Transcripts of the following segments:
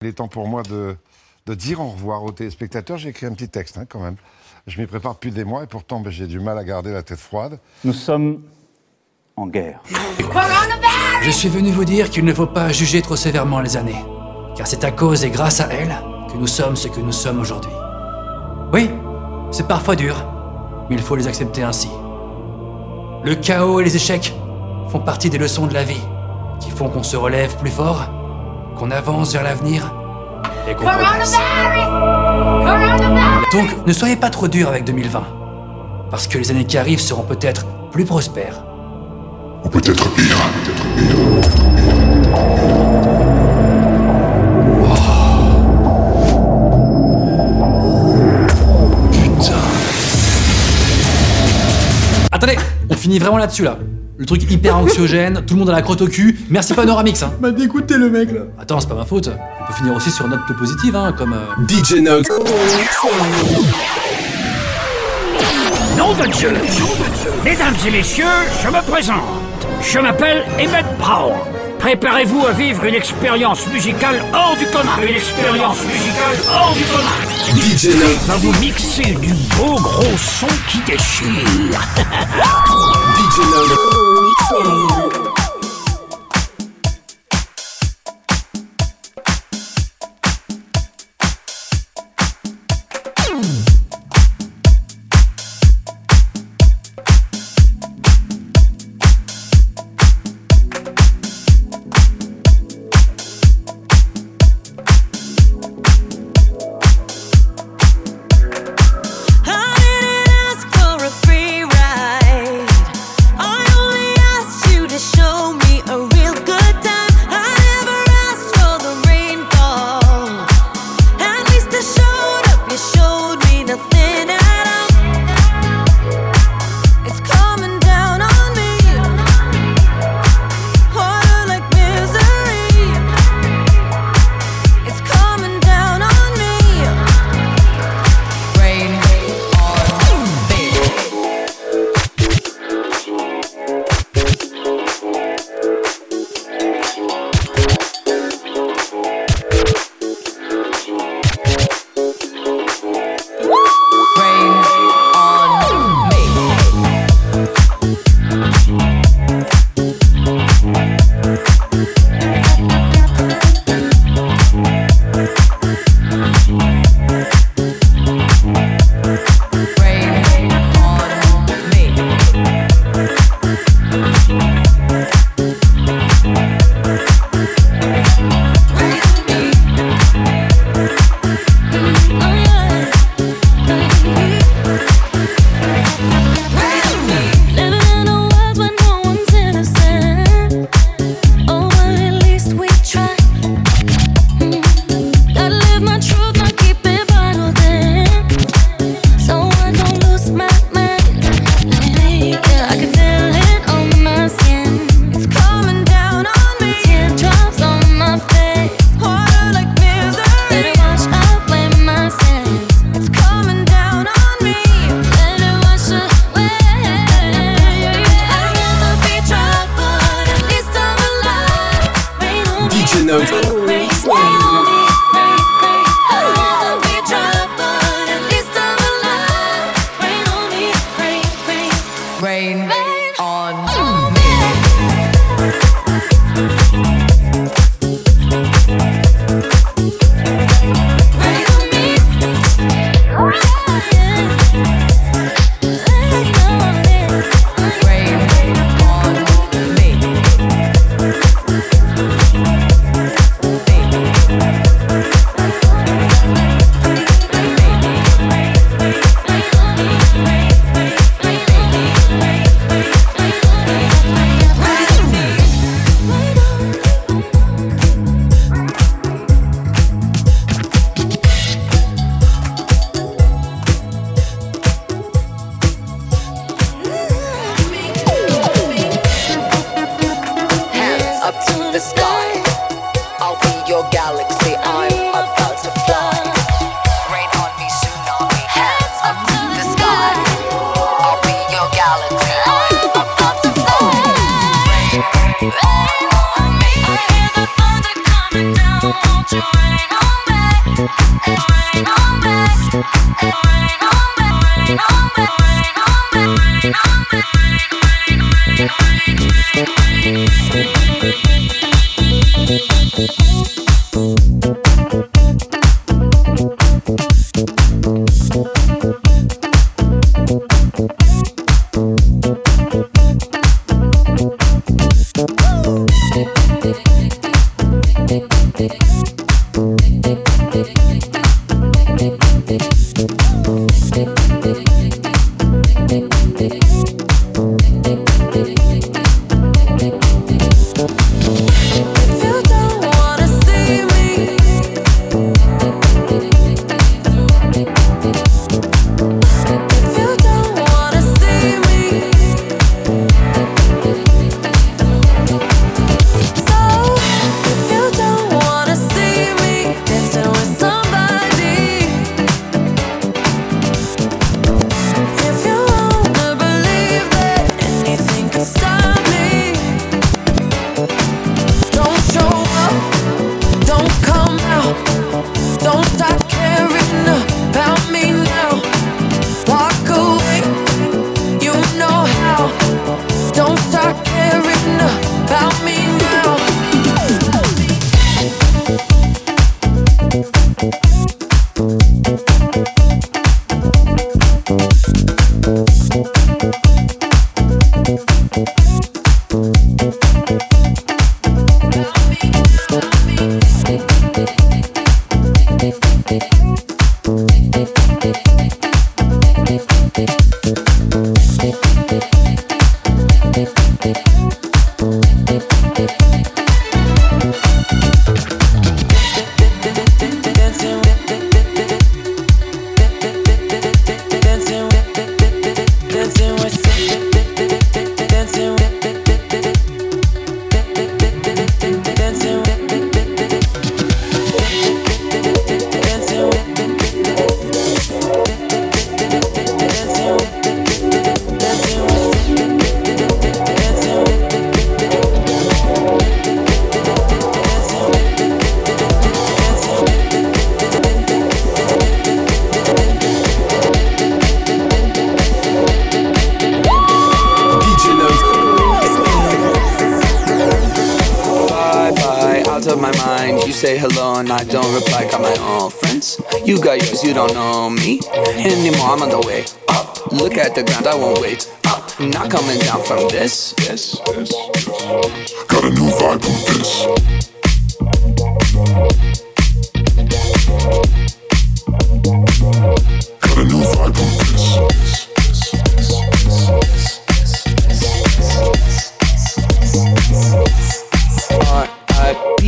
Il est temps pour moi de, de dire au revoir aux téléspectateurs. J'ai écrit un petit texte hein, quand même. Je m'y prépare depuis des mois et pourtant ben, j'ai du mal à garder la tête froide. Nous sommes en guerre. Je suis venu vous dire qu'il ne faut pas juger trop sévèrement les années, car c'est à cause et grâce à elles que nous sommes ce que nous sommes aujourd'hui. Oui, c'est parfois dur, mais il faut les accepter ainsi. Le chaos et les échecs font partie des leçons de la vie, qui font qu'on se relève plus fort, qu'on avance vers l'avenir et qu'on progresse. Donc, ne soyez pas trop dur avec 2020, parce que les années qui arrivent seront peut-être plus prospères. Ou peut-être pire, peut-être Attendez, on finit vraiment là-dessus là. Le truc hyper anxiogène, tout le monde a la crotte au cul. Merci Panoramix. Hein. M'a dégoûté le mec là. Attends, c'est pas ma faute. On peut finir aussi sur une note plus positive, hein, comme. euh, DJ Nox. Nom de Dieu Mesdames et messieurs, je me présente. Je m'appelle Emmett Brown. Préparez-vous à vivre une expérience musicale hors du commun. Une expérience musicale hors du commun. DJ Nox. Va vous mixer du beau gros son qui déchire. DJ Nox. I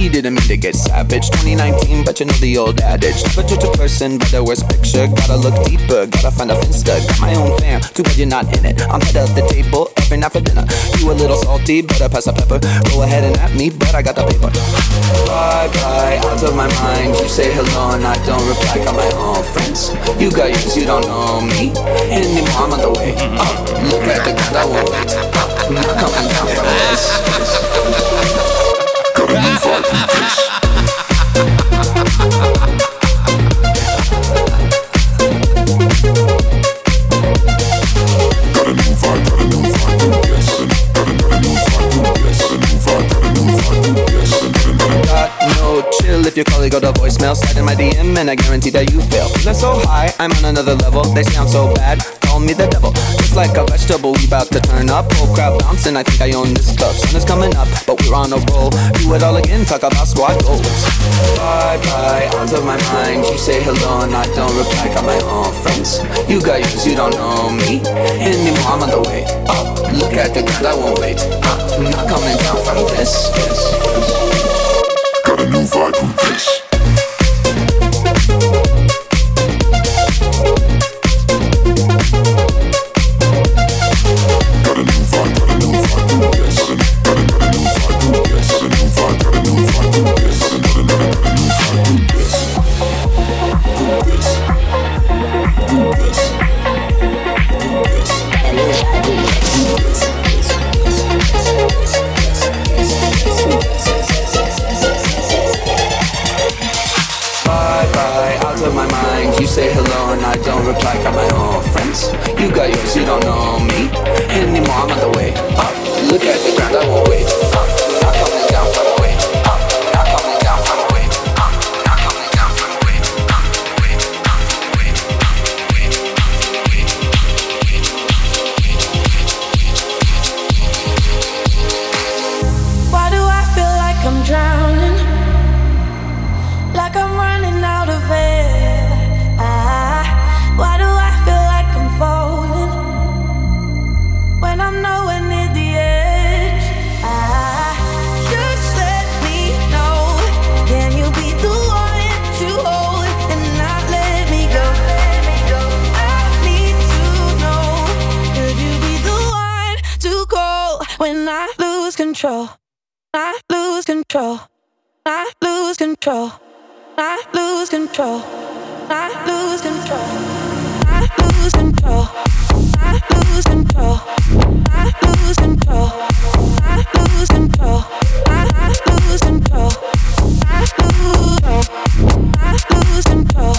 R.I.P. didn't mean to get savage. 2019, but you know the old adage. Never judge a person by the worst picture. Gotta look deeper, gotta find a finster. Got my own fam, too bad you're not in it. I'm head of the table every night for dinner. You a little salty, better pass a pepper. Go ahead and at me, but I got the paper. Bye bye, out of my mind. You say hello and I don't reply. Got my own friends. You got yours, you don't know me anymore. I'm on the way up. Look at the ground, won't wait up. Uh, not coming down from this. No chill if your colleague go to voicemail slide in my dm and i guarantee that you fail. Feeling so high i'm on another level they sound so bad call me the devil. Just like a vegetable we about to turn up. Whole crowd bouncing i think i own this club sun is coming up but we're on a roll. Do it all again talk about squad goals. Bye bye out of my mind. You say hello and i don't reply. Got my own friends. You got yours you don't know me anymore. I'm on the way look at the ground i won't wait. Up not coming down from this. Got a new vibe from this. You got yours, you don't know me anymore. I'm on the way. lose control. I lose control. I lose control. I lose control. I lose control. I lose control. I lose control. I lose control. I lose control. I lose control. I lose control.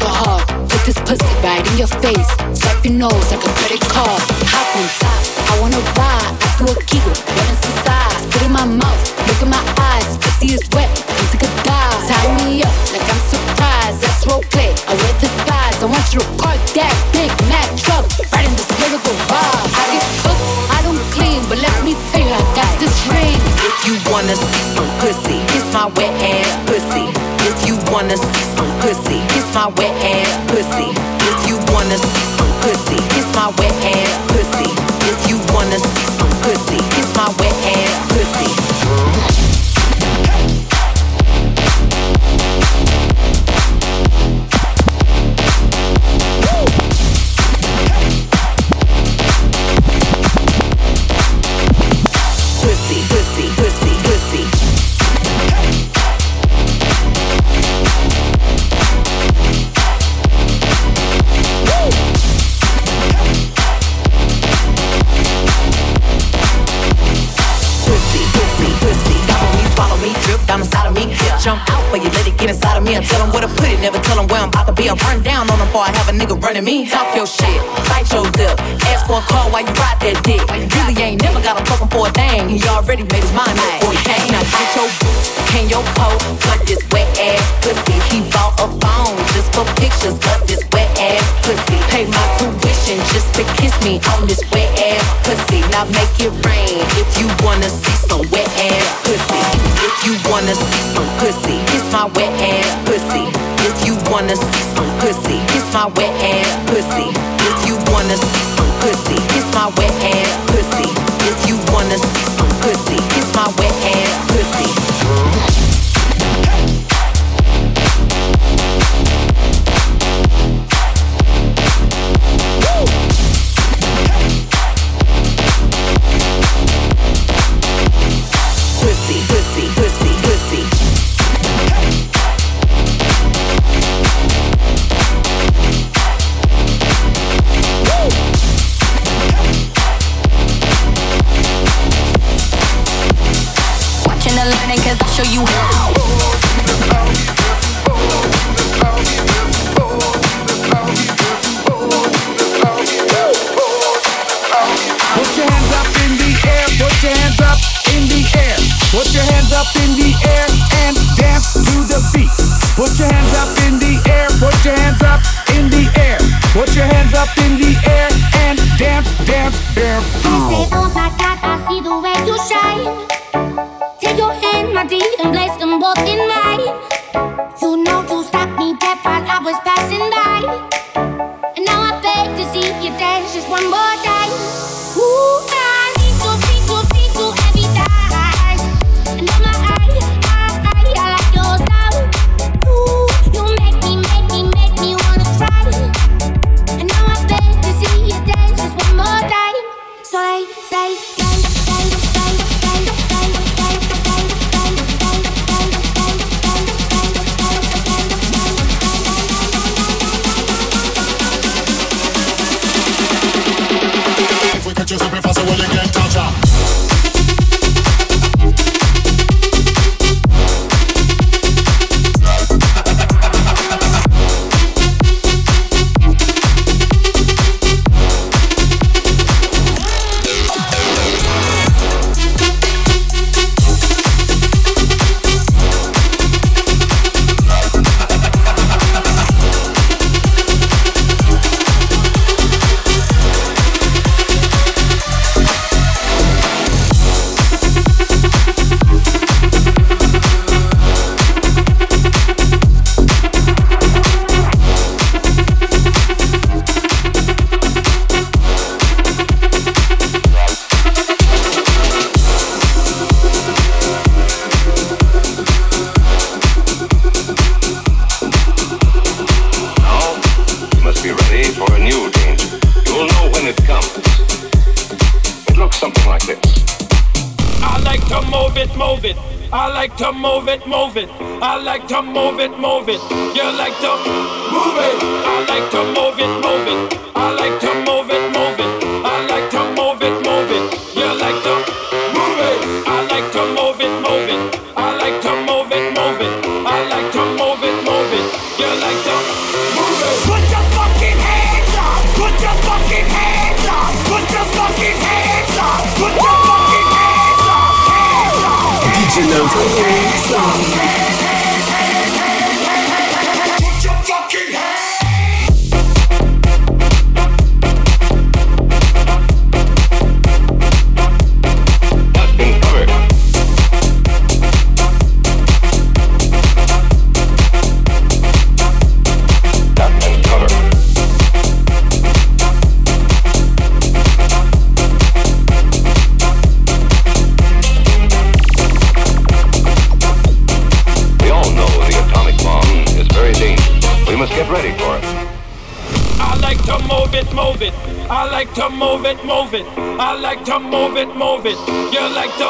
so hard. Put this pussy right in your face. Swipe your nose like a credit card. Hop on top, I wanna ride. I do a giggle, balance the size. Put in my mouth, look in my eyes. Pussy is wet, come take a dive. Tie me up like I'm surprised. That's role play. I wear the disguise. I want you to park that big Mack truck right in this lyrical bar. I get cooked, I don't clean, but let me tell you, I got this ring. If you wanna see some pussy, it's my wet ass pussy wanna see some pussy, kiss my wet ass pussy. If you wanna see some pussy, kiss my wet ass pussy. If you wanna see some pussy, kiss my wet ass pussy. Damn, tell them where to put it, never tell them where I'm about to be. I run down on them before I have a nigga running me. Talk your shit, bite your lip, ask for a call while you ride that dick. Really ain't never got a fucking for a thing. He already made his mind up for a thing. Now get your boots, can your pole, cut this wet ass pussy. He bought a phone just for pictures of this wet ass pussy. Pay my tuition just to kiss me on this wet ass pussy. Now make it rain if you wanna see some wet ass pussy. If you wanna see some pussy, kiss my wet ass pussy. If you wanna see some pussy, kiss my wet ass pussy. If you wanna see some pussy, kiss my wet ass pussy. If you wanna see some pussy, kiss my wet ass pussy. like to move it, move it. You like to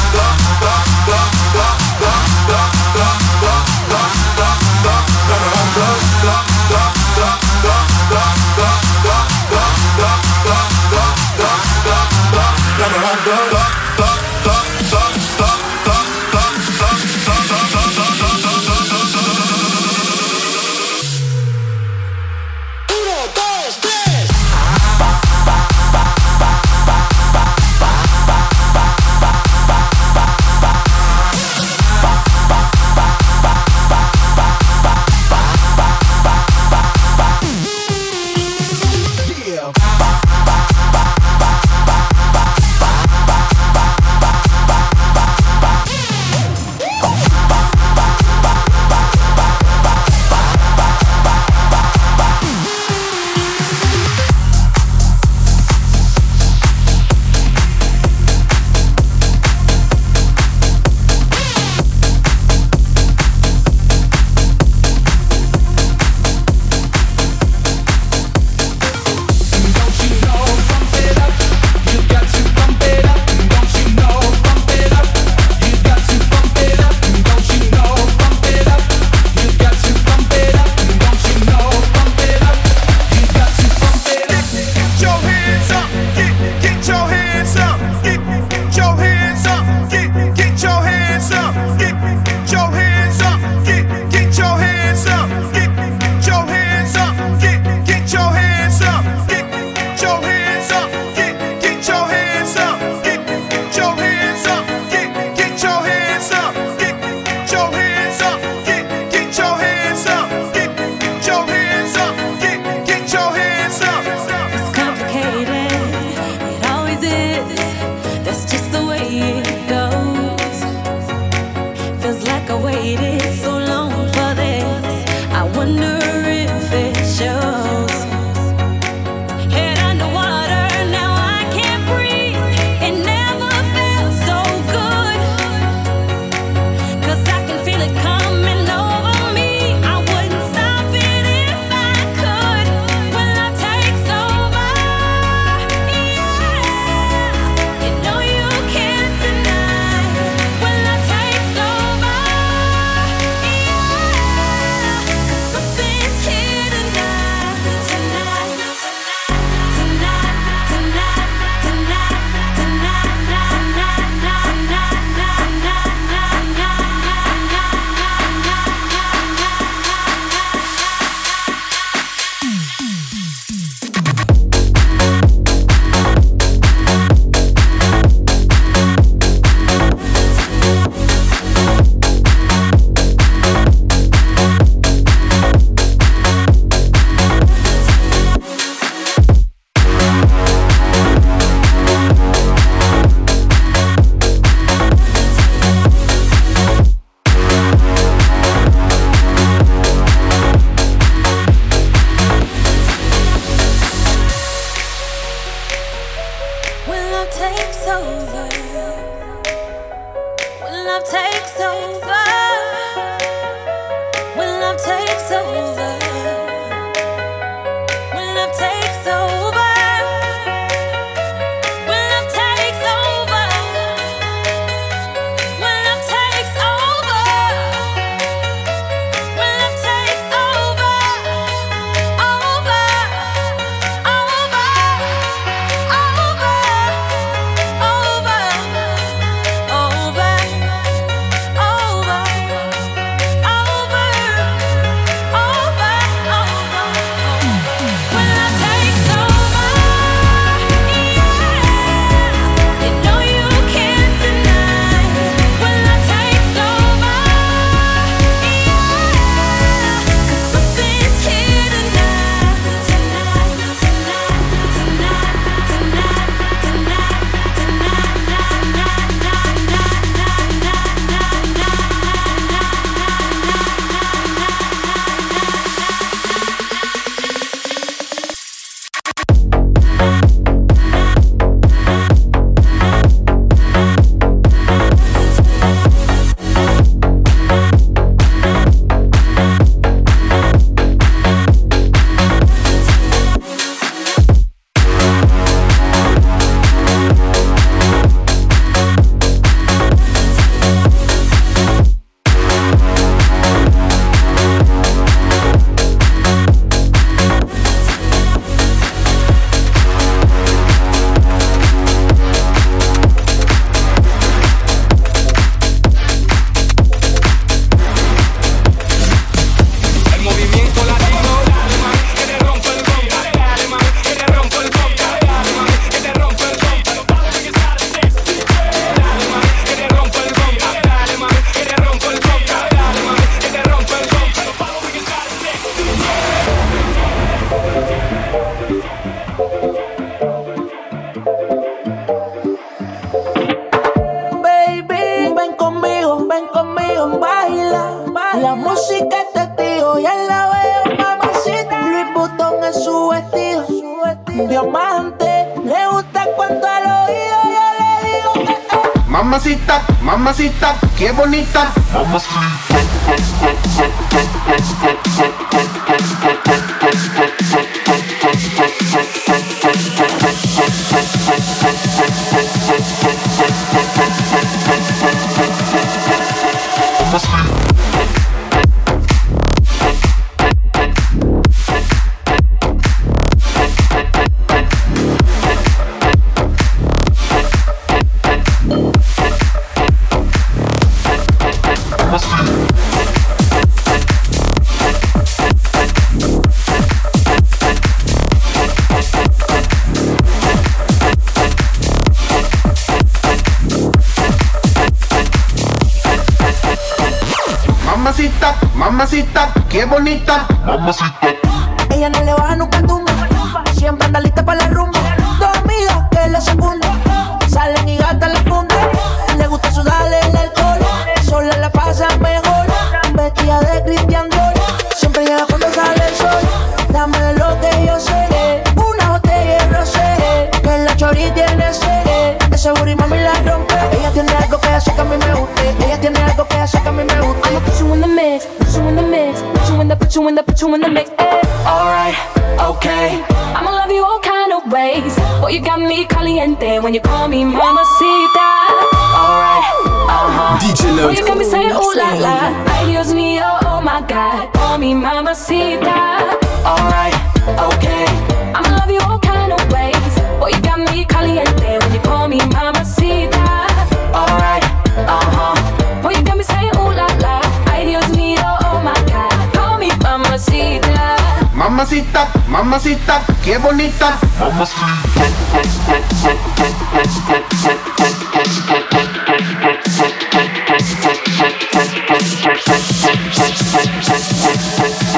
Mamacita, mamacita, qué bonita.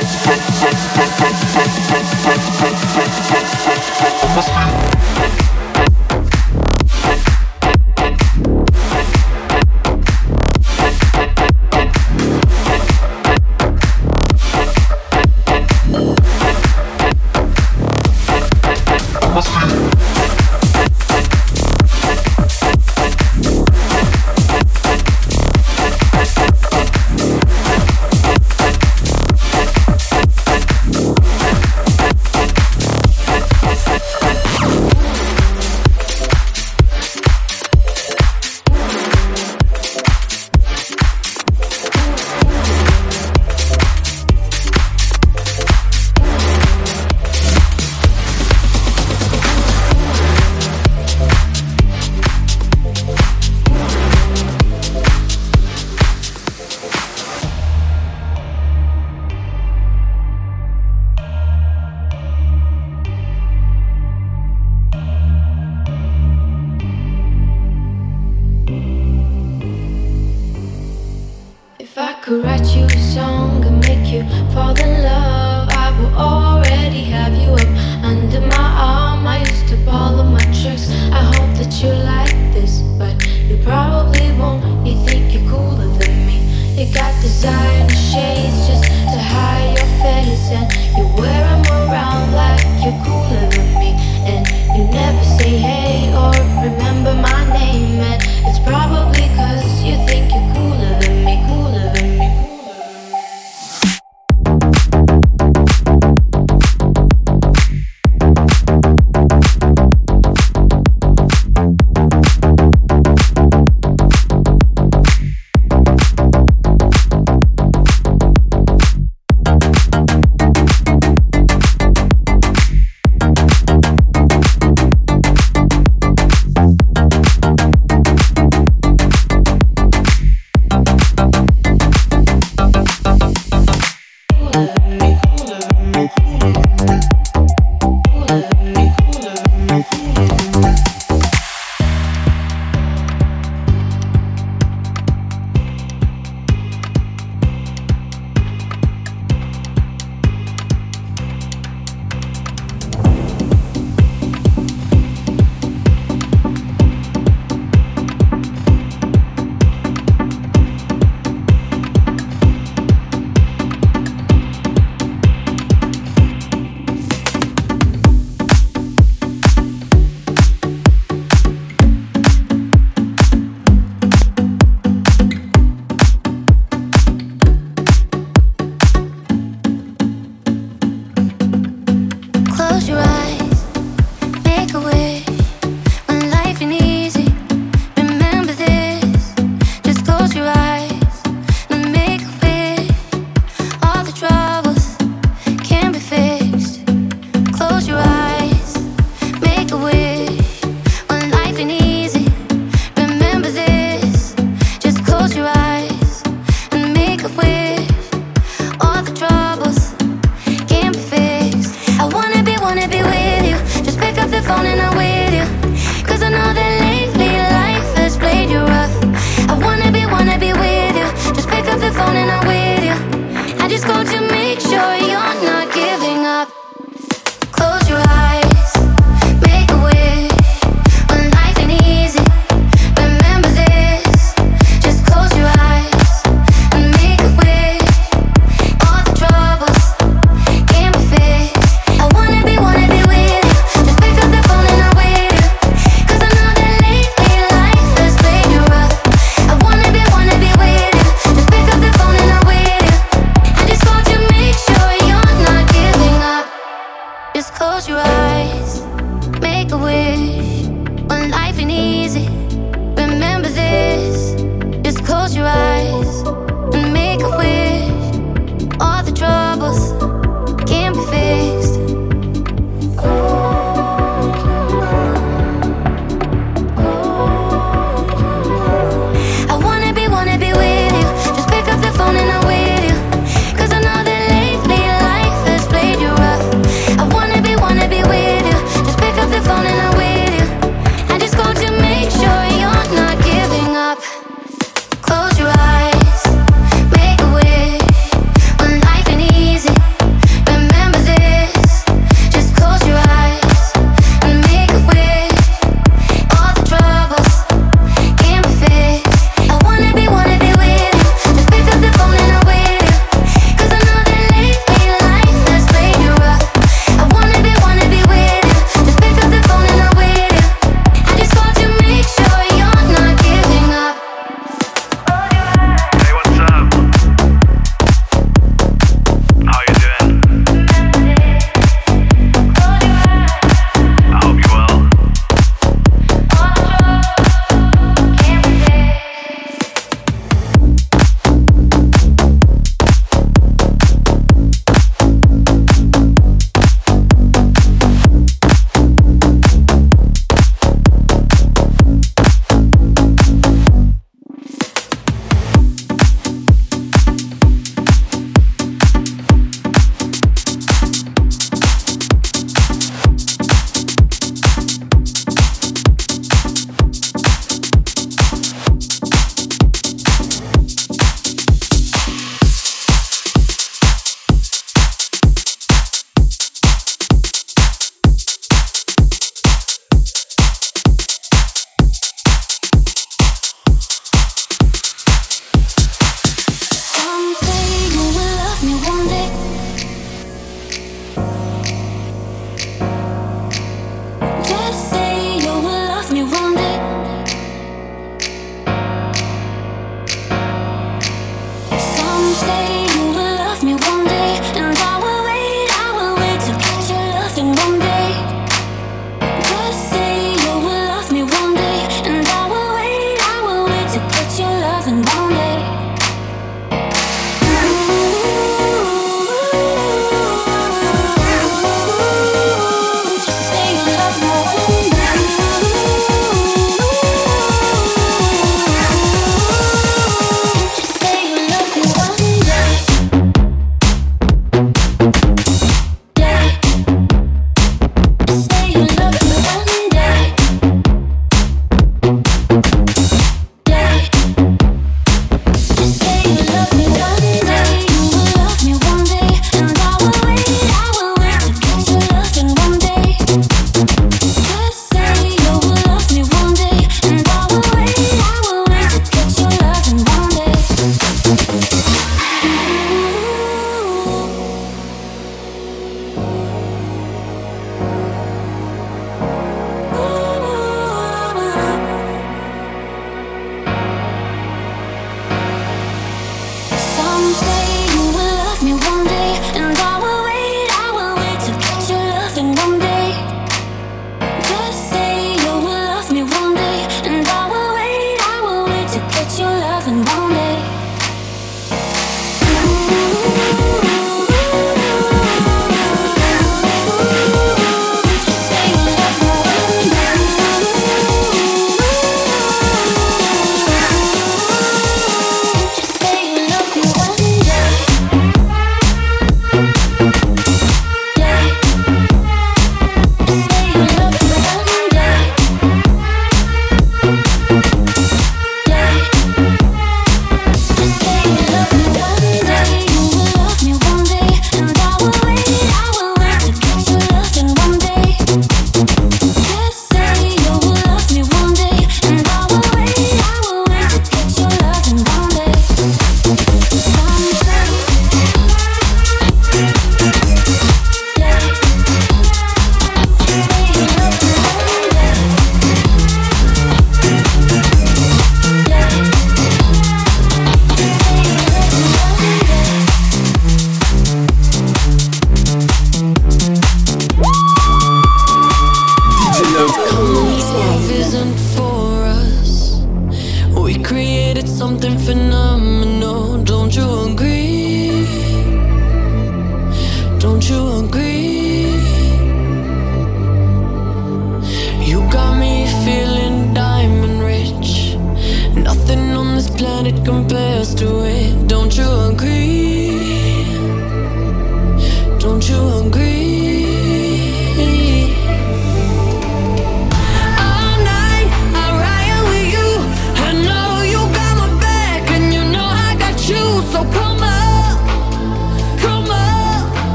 If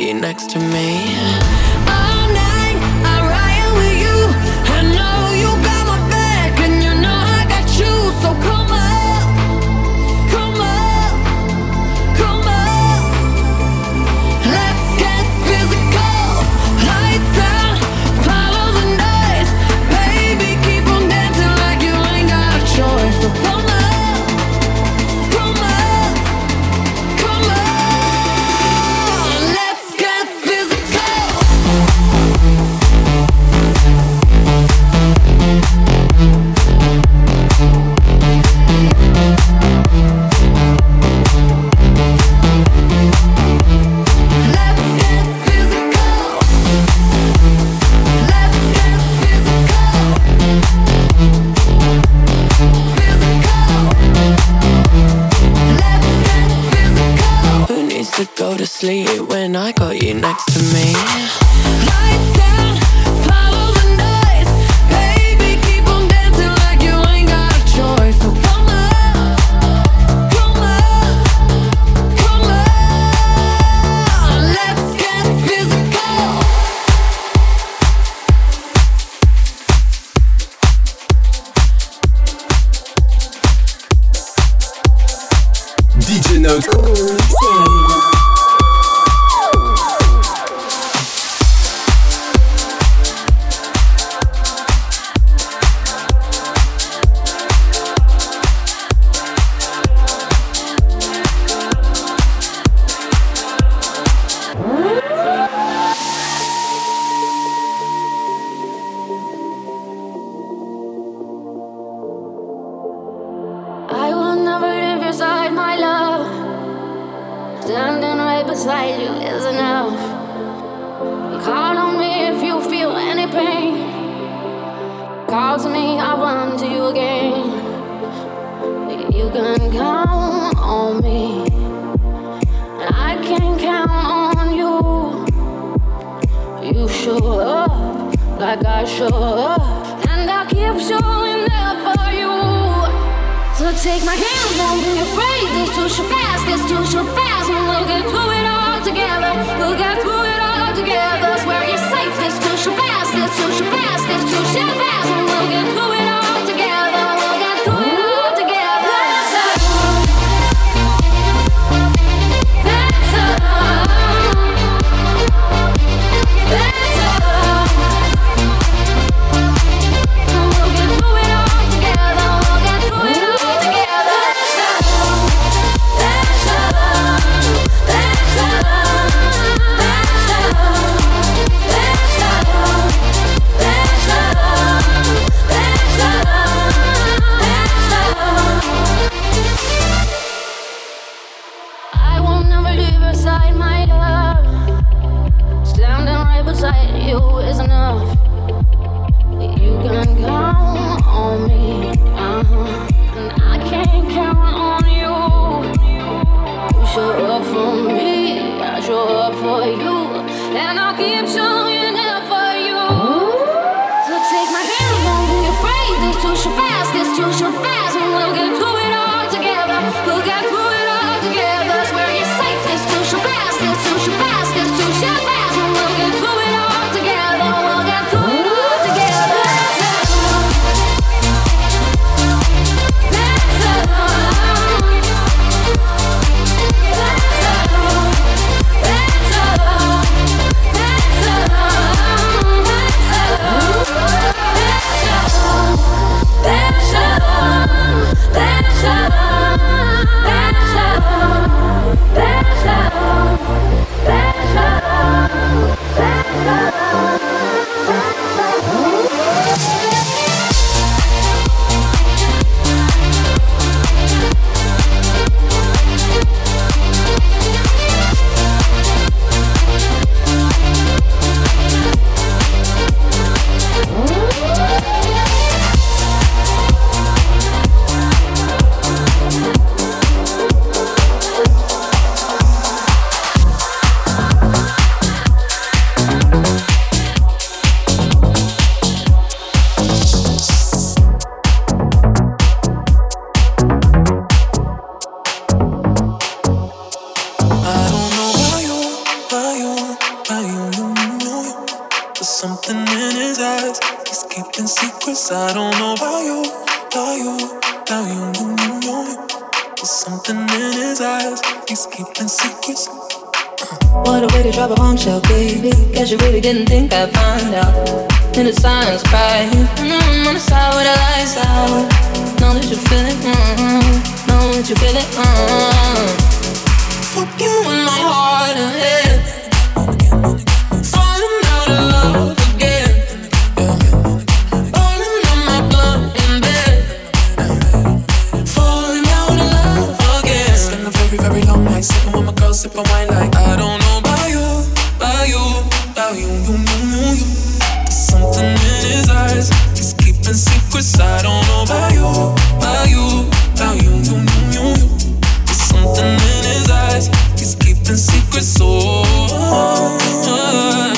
you next to me. you show up like I show up, and I keep showing up for you. So take my hand, don't be afraid. This too shall pass, this too shall pass, and we'll get through it all together. We'll get through it all together. Swear you're safe. This too shall pass, this too shall pass, this too shall pass, and we'll get through it all. something in his eyes. He's keeping secrets. I don't know about you, about you, about you, you, you, you. There's something in his eyes. He's keeping secrets. Uh. What a way to drop a bombshell, baby. Guess you really didn't think I'd find out. In the silence, cry. Mm-hmm, I'm on the side with the lights out. Know that you feel it. Mm-hmm. Know that you feel it. Mm-hmm. Fuck you in my heart and head. Girl, sipping wine like I don't know about you, about you, about you, you, you, you, you. There's something in his eyes. He's keeping secrets. I don't know about you, about you, about you, you, you, you, you. There's something in his eyes. He's keeping secrets. Oh. I'ma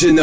DJ